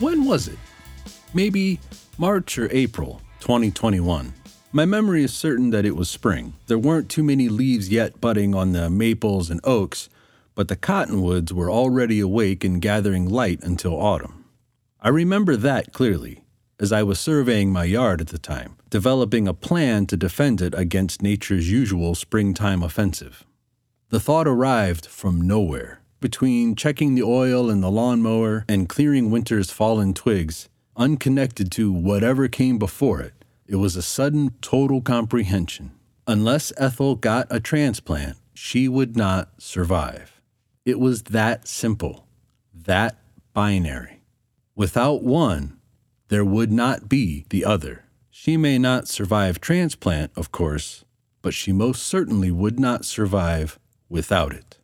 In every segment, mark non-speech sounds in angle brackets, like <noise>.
When was it? Maybe March or April 2021. My memory is certain that it was spring. There weren't too many leaves yet budding on the maples and oaks, but the cottonwoods were already awake and gathering light until autumn. I remember that clearly, as I was surveying my yard at the time, developing a plan to defend it against nature's usual springtime offensive. The thought arrived from nowhere. Between checking the oil in the lawnmower and clearing winter's fallen twigs, unconnected to whatever came before it, it was a sudden total comprehension. Unless Ethel got a transplant, she would not survive. It was that simple, that binary. Without one, there would not be the other. She may not survive transplant, of course, but she most certainly would not survive without it.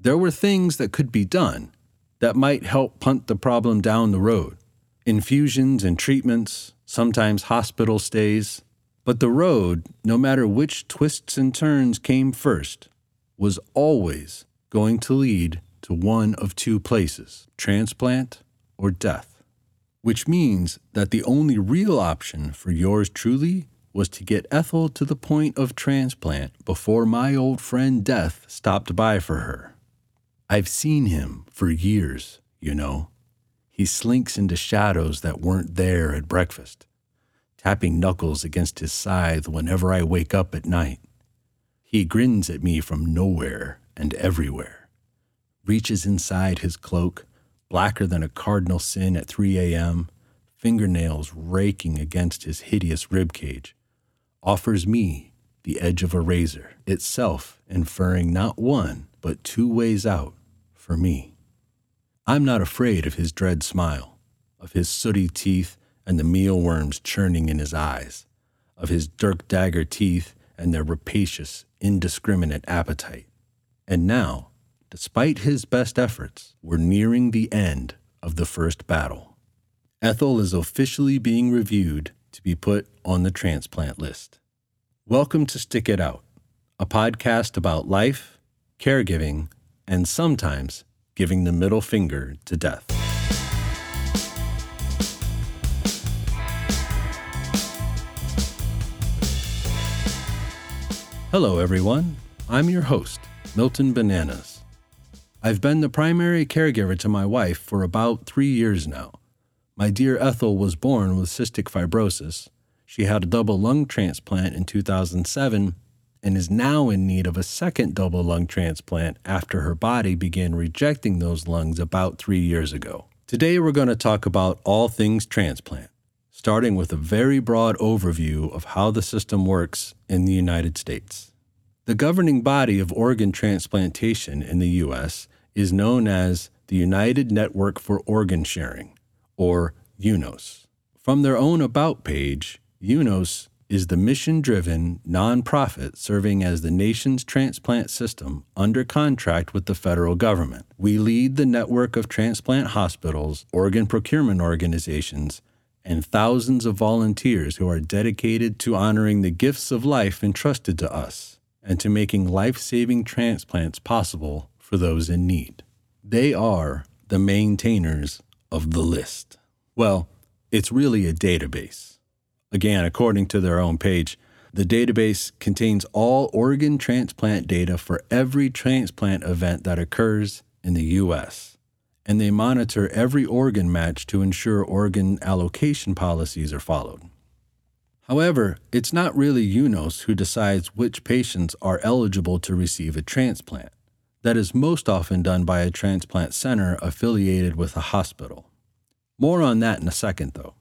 There were things that could be done that might help punt the problem down the road infusions and treatments, sometimes hospital stays. But the road, no matter which twists and turns came first, was always going to lead to one of two places transplant or death. Which means that the only real option for yours truly was to get Ethel to the point of transplant before my old friend Death stopped by for her. I've seen him for years, you know. He slinks into shadows that weren't there at breakfast, tapping knuckles against his scythe whenever I wake up at night. He grins at me from nowhere and everywhere, reaches inside his cloak, blacker than a cardinal sin at 3 a.m., fingernails raking against his hideous rib cage, offers me the edge of a razor, itself inferring not one, but two ways out for me. I'm not afraid of his dread smile, of his sooty teeth and the mealworms churning in his eyes, of his dirk dagger teeth and their rapacious, indiscriminate appetite. And now, despite his best efforts, we're nearing the end of the first battle. Ethel is officially being reviewed to be put on the transplant list. Welcome to Stick It Out, a podcast about life, caregiving, and sometimes giving the middle finger to death. Hello, everyone. I'm your host, Milton Bananas. I've been the primary caregiver to my wife for about three years now. My dear Ethel was born with cystic fibrosis. She had a double lung transplant in 2007 and is now in need of a second double lung transplant after her body began rejecting those lungs about three years ago. Today, we're going to talk about all things transplant, starting with a very broad overview of how the system works in the United States. The governing body of organ transplantation in the U.S. is known as the United Network for Organ Sharing or UNOS. From their own About page, UNOS is the mission driven nonprofit serving as the nation's transplant system under contract with the federal government. We lead the network of transplant hospitals, organ procurement organizations, and thousands of volunteers who are dedicated to honoring the gifts of life entrusted to us and to making life saving transplants possible for those in need. They are the maintainers of the list. Well, it's really a database. Again, according to their own page, the database contains all organ transplant data for every transplant event that occurs in the U.S., and they monitor every organ match to ensure organ allocation policies are followed. However, it's not really UNOS who decides which patients are eligible to receive a transplant. That is most often done by a transplant center affiliated with a hospital. More on that in a second, though.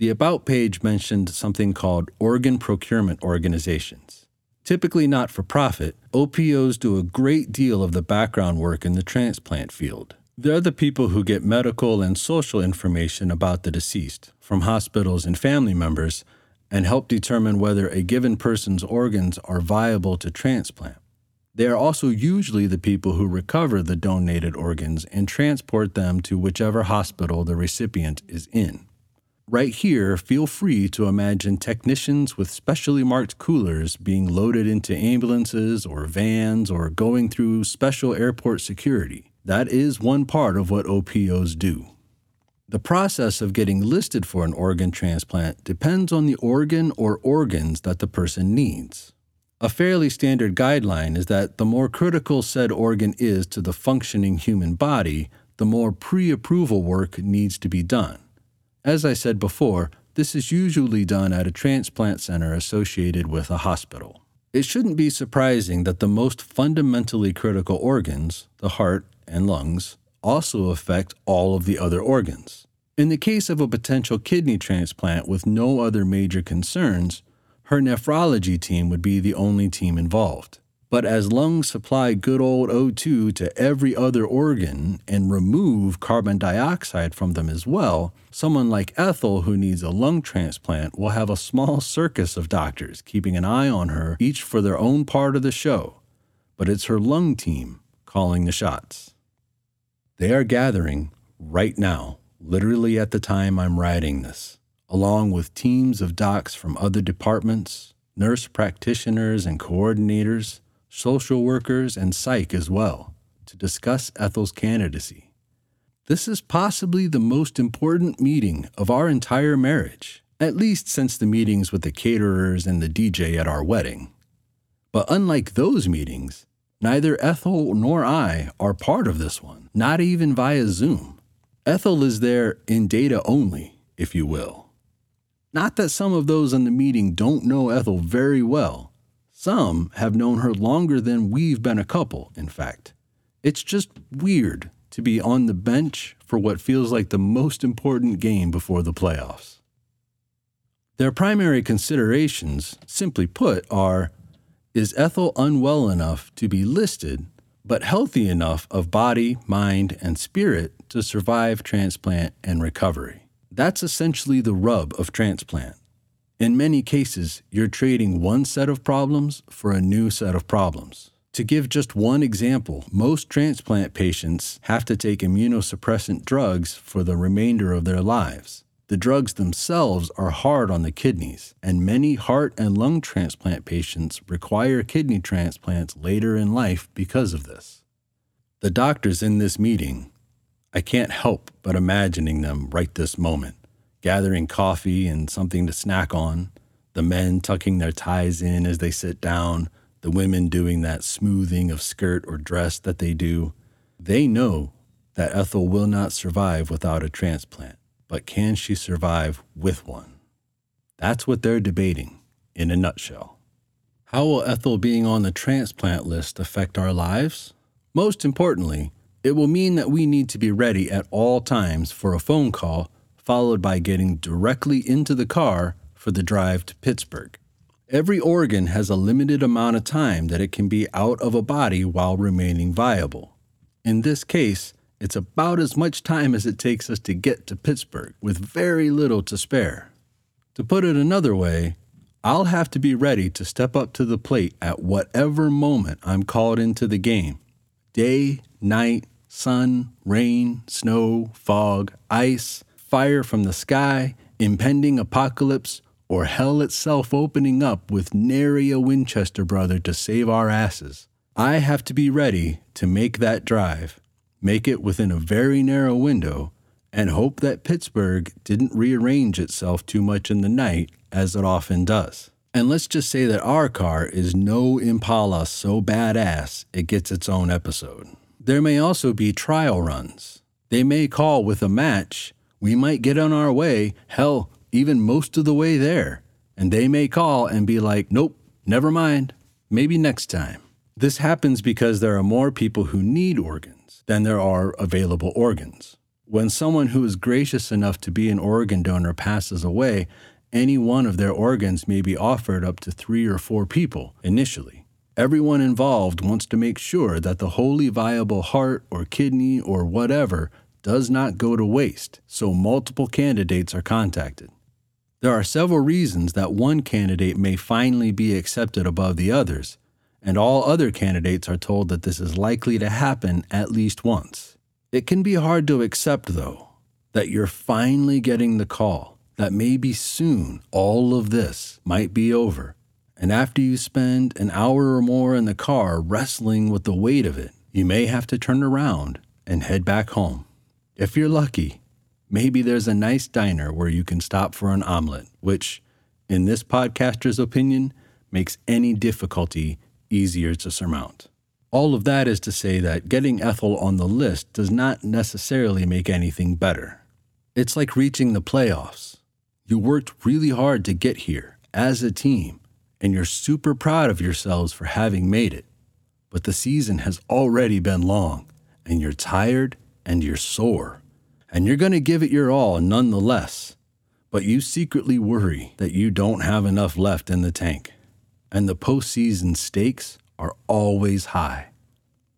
The About page mentioned something called organ procurement organizations. Typically not for profit, OPOs do a great deal of the background work in the transplant field. They're the people who get medical and social information about the deceased from hospitals and family members and help determine whether a given person's organs are viable to transplant. They are also usually the people who recover the donated organs and transport them to whichever hospital the recipient is in. Right here, feel free to imagine technicians with specially marked coolers being loaded into ambulances or vans or going through special airport security. That is one part of what OPOs do. The process of getting listed for an organ transplant depends on the organ or organs that the person needs. A fairly standard guideline is that the more critical said organ is to the functioning human body, the more pre approval work needs to be done. As I said before, this is usually done at a transplant center associated with a hospital. It shouldn't be surprising that the most fundamentally critical organs, the heart and lungs, also affect all of the other organs. In the case of a potential kidney transplant with no other major concerns, her nephrology team would be the only team involved. But as lungs supply good old O2 to every other organ and remove carbon dioxide from them as well, someone like Ethel who needs a lung transplant will have a small circus of doctors keeping an eye on her, each for their own part of the show. But it's her lung team calling the shots. They are gathering right now, literally at the time I'm writing this along with teams of docs from other departments, nurse practitioners and coordinators, social workers, and psych as well, to discuss Ethel's candidacy. This is possibly the most important meeting of our entire marriage, at least since the meetings with the caterers and the DJ at our wedding. But unlike those meetings, neither Ethel nor I are part of this one, not even via Zoom. Ethel is there in data only, if you will. Not that some of those in the meeting don't know Ethel very well. Some have known her longer than we've been a couple, in fact. It's just weird to be on the bench for what feels like the most important game before the playoffs. Their primary considerations, simply put, are Is Ethel unwell enough to be listed, but healthy enough of body, mind, and spirit to survive transplant and recovery? That's essentially the rub of transplant. In many cases, you're trading one set of problems for a new set of problems. To give just one example, most transplant patients have to take immunosuppressant drugs for the remainder of their lives. The drugs themselves are hard on the kidneys, and many heart and lung transplant patients require kidney transplants later in life because of this. The doctors in this meeting I can't help but imagining them right this moment, gathering coffee and something to snack on, the men tucking their ties in as they sit down, the women doing that smoothing of skirt or dress that they do. They know that Ethel will not survive without a transplant, but can she survive with one? That's what they're debating in a nutshell. How will Ethel being on the transplant list affect our lives? Most importantly, it will mean that we need to be ready at all times for a phone call, followed by getting directly into the car for the drive to Pittsburgh. Every organ has a limited amount of time that it can be out of a body while remaining viable. In this case, it's about as much time as it takes us to get to Pittsburgh, with very little to spare. To put it another way, I'll have to be ready to step up to the plate at whatever moment I'm called into the game day, night, sun, rain, snow, fog, ice, fire from the sky, impending apocalypse, or hell itself opening up with nary a Winchester brother to save our asses. I have to be ready to make that drive, make it within a very narrow window, and hope that Pittsburgh didn't rearrange itself too much in the night, as it often does. And let's just say that our car is no Impala so badass it gets its own episode. There may also be trial runs. They may call with a match. We might get on our way, hell, even most of the way there. And they may call and be like, nope, never mind, maybe next time. This happens because there are more people who need organs than there are available organs. When someone who is gracious enough to be an organ donor passes away, any one of their organs may be offered up to three or four people initially. Everyone involved wants to make sure that the wholly viable heart or kidney or whatever does not go to waste, so multiple candidates are contacted. There are several reasons that one candidate may finally be accepted above the others, and all other candidates are told that this is likely to happen at least once. It can be hard to accept, though, that you're finally getting the call that maybe soon all of this might be over. And after you spend an hour or more in the car wrestling with the weight of it, you may have to turn around and head back home. If you're lucky, Maybe there's a nice diner where you can stop for an omelet, which, in this podcaster's opinion, makes any difficulty easier to surmount. All of that is to say that getting Ethel on the list does not necessarily make anything better. It's like reaching the playoffs. You worked really hard to get here as a team, and you're super proud of yourselves for having made it. But the season has already been long, and you're tired and you're sore, and you're going to give it your all nonetheless. But you secretly worry that you don't have enough left in the tank, and the postseason stakes are always high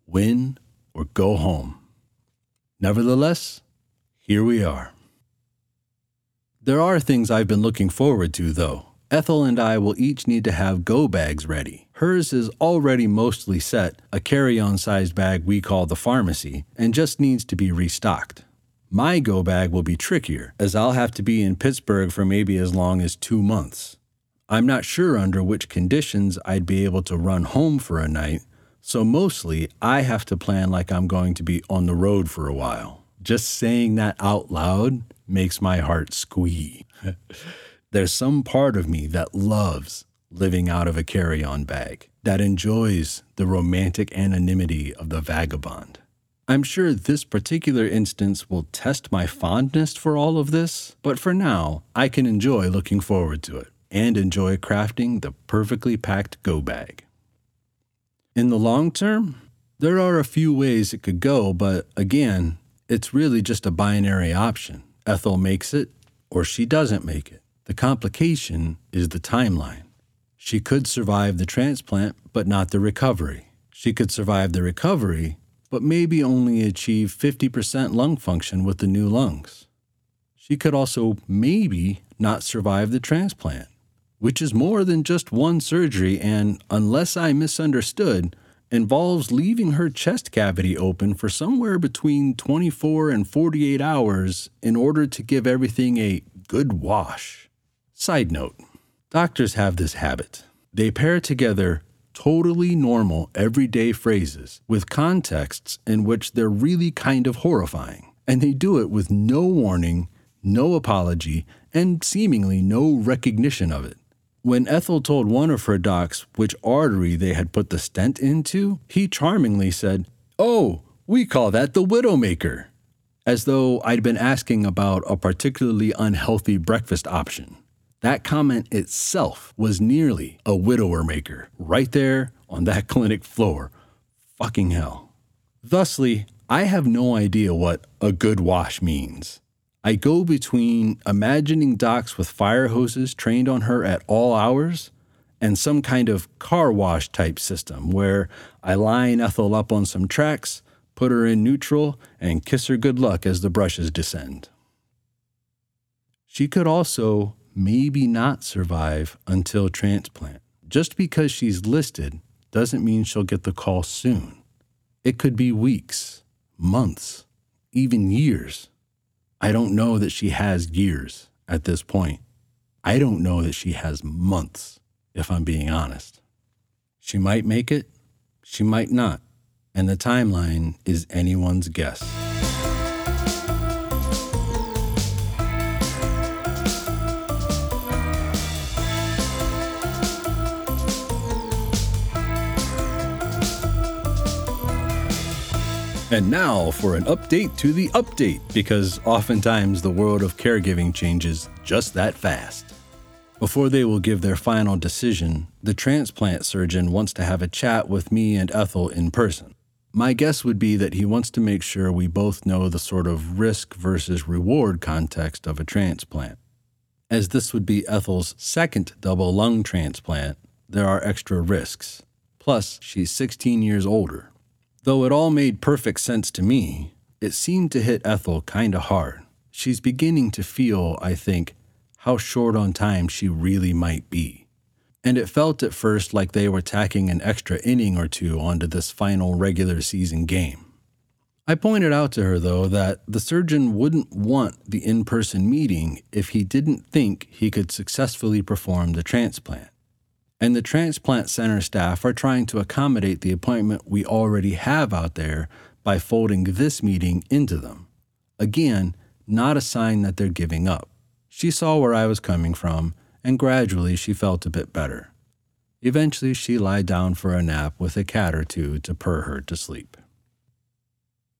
win or go home. Nevertheless, here we are. There are things I've been looking forward to, though. Ethel and I will each need to have go bags ready. Hers is already mostly set, a carry on sized bag we call the pharmacy, and just needs to be restocked. My go bag will be trickier, as I'll have to be in Pittsburgh for maybe as long as two months. I'm not sure under which conditions I'd be able to run home for a night, so mostly I have to plan like I'm going to be on the road for a while. Just saying that out loud makes my heart squee. <laughs> There's some part of me that loves living out of a carry on bag, that enjoys the romantic anonymity of the vagabond. I'm sure this particular instance will test my fondness for all of this, but for now, I can enjoy looking forward to it and enjoy crafting the perfectly packed go bag. In the long term, there are a few ways it could go, but again, it's really just a binary option. Ethel makes it or she doesn't make it. The complication is the timeline. She could survive the transplant, but not the recovery. She could survive the recovery, but maybe only achieve 50% lung function with the new lungs. She could also maybe not survive the transplant which is more than just one surgery and, unless I misunderstood, involves leaving her chest cavity open for somewhere between 24 and 48 hours in order to give everything a good wash. Side note doctors have this habit. They pair together totally normal everyday phrases with contexts in which they're really kind of horrifying. And they do it with no warning, no apology, and seemingly no recognition of it. When Ethel told one of her docs which artery they had put the stent into, he charmingly said, Oh, we call that the Widowmaker, as though I'd been asking about a particularly unhealthy breakfast option. That comment itself was nearly a widower maker, right there on that <laughs> clinic floor. Fucking hell. Thusly, I have no idea what a good wash means. I go between imagining docs with fire hoses trained on her at all hours and some kind of car wash type system where I line Ethel up on some tracks, put her in neutral, and kiss her good luck as the brushes descend. She could also maybe not survive until transplant. Just because she's listed doesn't mean she'll get the call soon. It could be weeks, months, even years. I don't know that she has years at this point. I don't know that she has months, if I'm being honest. She might make it, she might not, and the timeline is anyone's guess. And now for an update to the update, because oftentimes the world of caregiving changes just that fast. Before they will give their final decision, the transplant surgeon wants to have a chat with me and Ethel in person. My guess would be that he wants to make sure we both know the sort of risk versus reward context of a transplant. As this would be Ethel's second double lung transplant, there are extra risks. Plus, she's 16 years older. Though it all made perfect sense to me, it seemed to hit Ethel kinda hard. She's beginning to feel, I think, how short on time she really might be. And it felt at first like they were tacking an extra inning or two onto this final regular season game. I pointed out to her, though, that the surgeon wouldn't want the in person meeting if he didn't think he could successfully perform the transplant and the transplant center staff are trying to accommodate the appointment we already have out there by folding this meeting into them. Again, not a sign that they're giving up. She saw where I was coming from, and gradually she felt a bit better. Eventually, she lied down for a nap with a cat or two to purr her to sleep.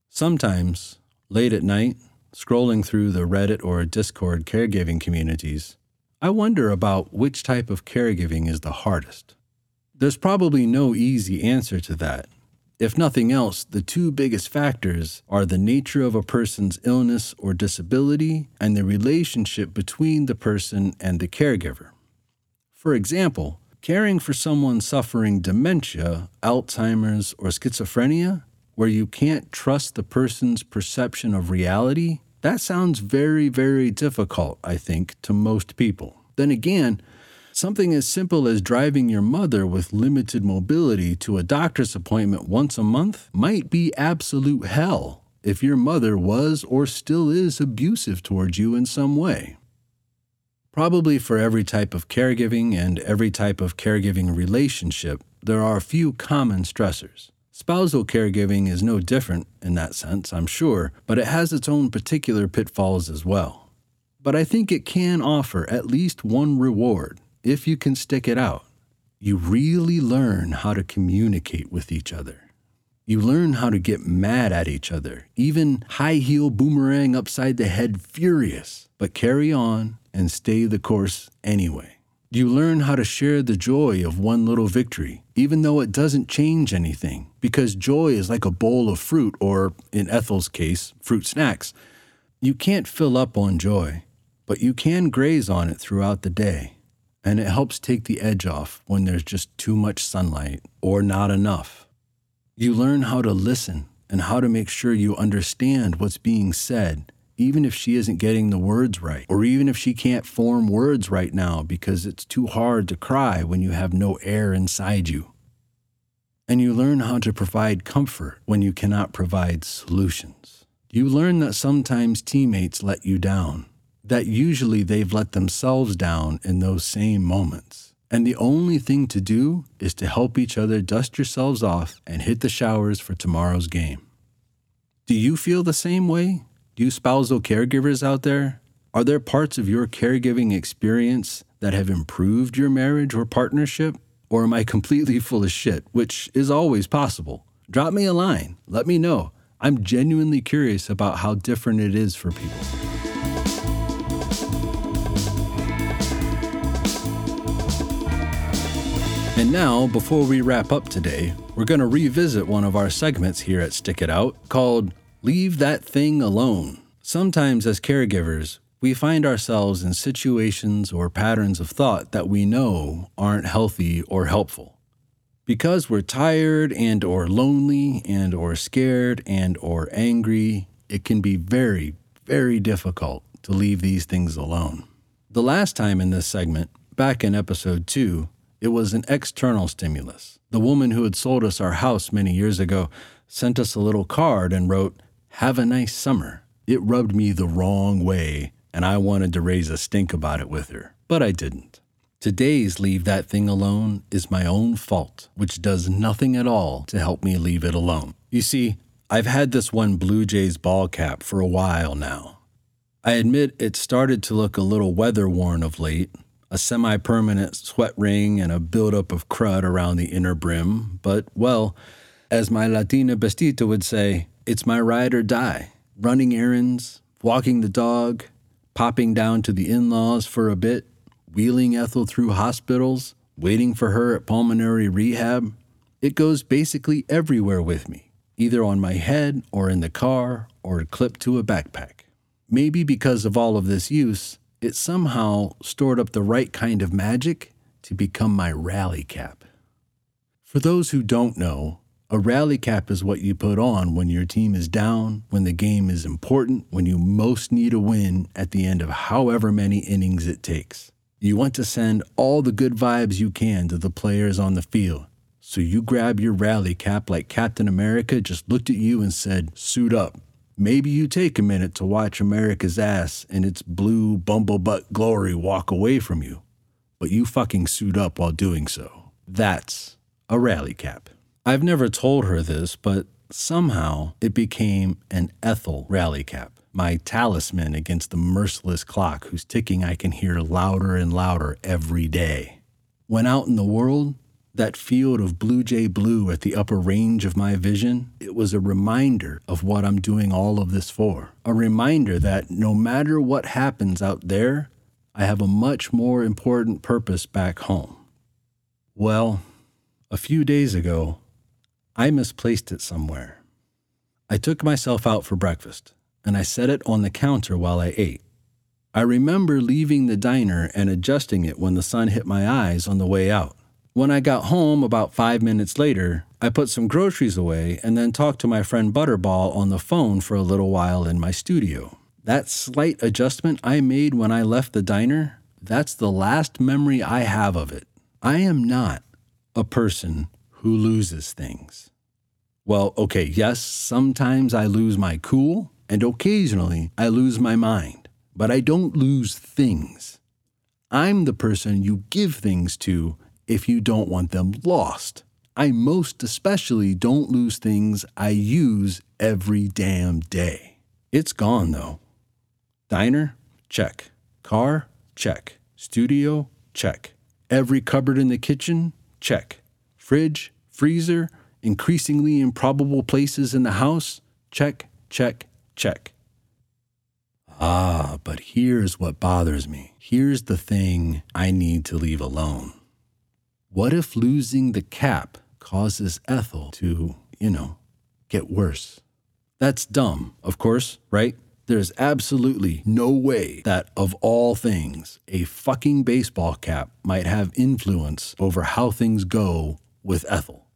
Sometimes, late at night, scrolling through the Reddit or Discord caregiving communities, I wonder about which type of caregiving is the hardest. There's probably no easy answer to that. If nothing else, the two biggest factors are the nature of a person's illness or disability and the relationship between the person and the caregiver. For example, caring for someone suffering dementia, Alzheimer's, or schizophrenia, where you can't trust the person's perception of reality, that sounds very, very difficult, I think, to most people. Then again, something as simple as driving your mother with limited mobility to a doctor's appointment once a month might be absolute hell if your mother was or still is abusive towards you in some way. Probably for every type of caregiving and every type of caregiving relationship, there are a few common stressors. Spousal caregiving is no different in that sense, I'm sure, but it has its own particular pitfalls as well. But I think it can offer at least one reward if you can stick it out. You really learn how to communicate with each other. You learn how to get mad at each other, even high heel boomerang upside the head furious, but carry on and stay the course anyway. You learn how to share the joy of one little victory, even though it doesn't change anything, because joy is like a bowl of fruit, or in Ethel's case, fruit snacks. You can't fill up on joy, but you can graze on it throughout the day, and it helps take the edge off when there's just too much sunlight or not enough. You learn how to listen and how to make sure you understand what's being said even if she isn't getting the words right, or even if she can't form words right now because it's too hard to cry when you have no air inside you. And you learn how to provide comfort when you cannot provide solutions. You learn that sometimes teammates let you down, that usually they've let themselves down in those same moments. And the only thing to do is to help each other dust yourselves off and hit the showers for tomorrow's game. Do you feel the same way? Do you spousal caregivers out there? Are there parts of your caregiving experience that have improved your marriage or partnership? Or am I completely full of shit, which is always possible? Drop me a line. Let me know. I'm genuinely curious about how different it is for people. And now, before we wrap up today, we're going to revisit one of our segments here at Stick It Out called Leave that thing alone. Sometimes, as caregivers, we find ourselves in situations or patterns of thought that we know aren't healthy or helpful. Because we're tired and or lonely and or scared and or angry, it can be very, very difficult to leave these things alone. The last time in this segment, back in episode 2, it was an external stimulus. The woman who had sold us our house many years ago sent us a little card and wrote, have a nice summer. It rubbed me the wrong way, and I wanted to raise a stink about it with her, but I didn't. Today's Leave That Thing Alone is my own fault, which does nothing at all to help me leave it alone. You see, I've had this one Blue Jays ball cap for a while now. I admit it started to look a little weather worn of late, a semi permanent sweat ring and a buildup of crud around the inner brim, but, well, as my Latina bestita would say, it's my ride or die. Running errands, walking the dog, popping down to the in laws for a bit, wheeling Ethel through hospitals, waiting for her at pulmonary rehab. It goes basically everywhere with me, either on my head or in the car or clipped to a backpack. Maybe because of all of this use, it somehow stored up the right kind of magic to become my rally cap. For those who don't know, a rally cap is what you put on when your team is down, when the game is important, when you most need a win at the end of however many innings it takes. You want to send all the good vibes you can to the players on the field. So you grab your rally cap like Captain America just looked at you and said, Suit up. Maybe you take a minute to watch America's ass and its blue bumblebutt glory walk away from you, but you fucking suit up while doing so. That's a rally cap. I've never told her this, but somehow it became an Ethel rally cap. my talisman against the merciless clock whose ticking I can hear louder and louder every day. When out in the world, that field of blue jay blue at the upper range of my vision, it was a reminder of what I'm doing all of this for. A reminder that no matter what happens out there, I have a much more important purpose back home. Well, a few days ago, I misplaced it somewhere. I took myself out for breakfast, and I set it on the counter while I ate. I remember leaving the diner and adjusting it when the sun hit my eyes on the way out. When I got home about five minutes later, I put some groceries away and then talked to my friend Butterball on the phone for a little while in my studio. That slight adjustment I made when I left the diner, that's the last memory I have of it. I am not a person who loses things. Well, okay, yes, sometimes I lose my cool, and occasionally I lose my mind, but I don't lose things. I'm the person you give things to if you don't want them lost. I most especially don't lose things I use every damn day. It's gone though. Diner? Check. Car? Check. Studio? Check. Every cupboard in the kitchen? Check. Fridge? Freezer? Increasingly improbable places in the house? Check, check, check. Ah, but here's what bothers me. Here's the thing I need to leave alone. What if losing the cap causes Ethel to, you know, get worse? That's dumb, of course, right? There's absolutely no way that, of all things, a fucking baseball cap might have influence over how things go with Ethel.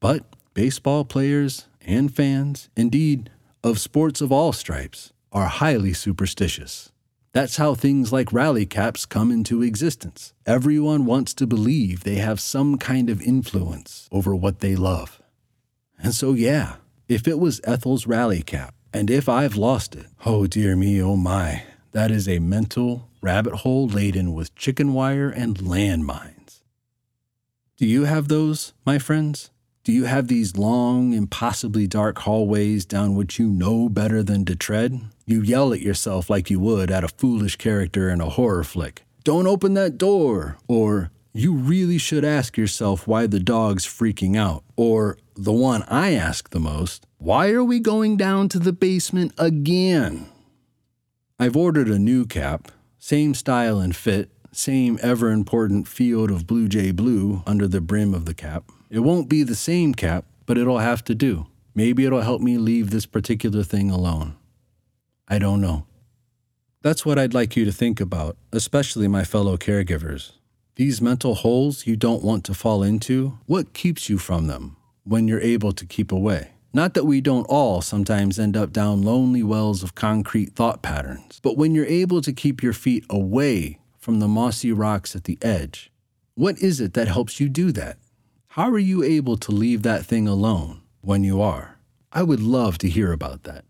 But baseball players and fans, indeed, of sports of all stripes, are highly superstitious. That's how things like rally caps come into existence. Everyone wants to believe they have some kind of influence over what they love. And so, yeah, if it was Ethel's rally cap, and if I've lost it, oh dear me, oh my, that is a mental rabbit hole laden with chicken wire and landmines. Do you have those, my friends? Do you have these long, impossibly dark hallways down which you know better than to tread? You yell at yourself like you would at a foolish character in a horror flick. Don't open that door! Or, you really should ask yourself why the dog's freaking out. Or, the one I ask the most, why are we going down to the basement again? I've ordered a new cap, same style and fit, same ever important field of Blue Jay blue under the brim of the cap. It won't be the same cap, but it'll have to do. Maybe it'll help me leave this particular thing alone. I don't know. That's what I'd like you to think about, especially my fellow caregivers. These mental holes you don't want to fall into, what keeps you from them when you're able to keep away? Not that we don't all sometimes end up down lonely wells of concrete thought patterns, but when you're able to keep your feet away from the mossy rocks at the edge, what is it that helps you do that? How are you able to leave that thing alone when you are? I would love to hear about that.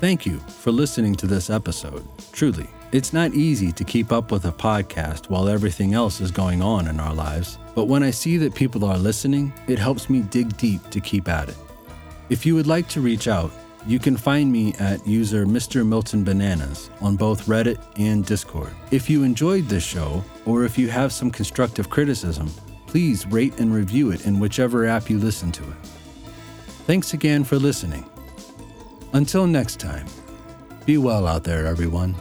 Thank you for listening to this episode. Truly, it's not easy to keep up with a podcast while everything else is going on in our lives, but when I see that people are listening, it helps me dig deep to keep at it. If you would like to reach out, you can find me at user Mr. Milton Bananas on both Reddit and Discord. If you enjoyed this show, or if you have some constructive criticism, please rate and review it in whichever app you listen to it. Thanks again for listening. Until next time, be well out there, everyone.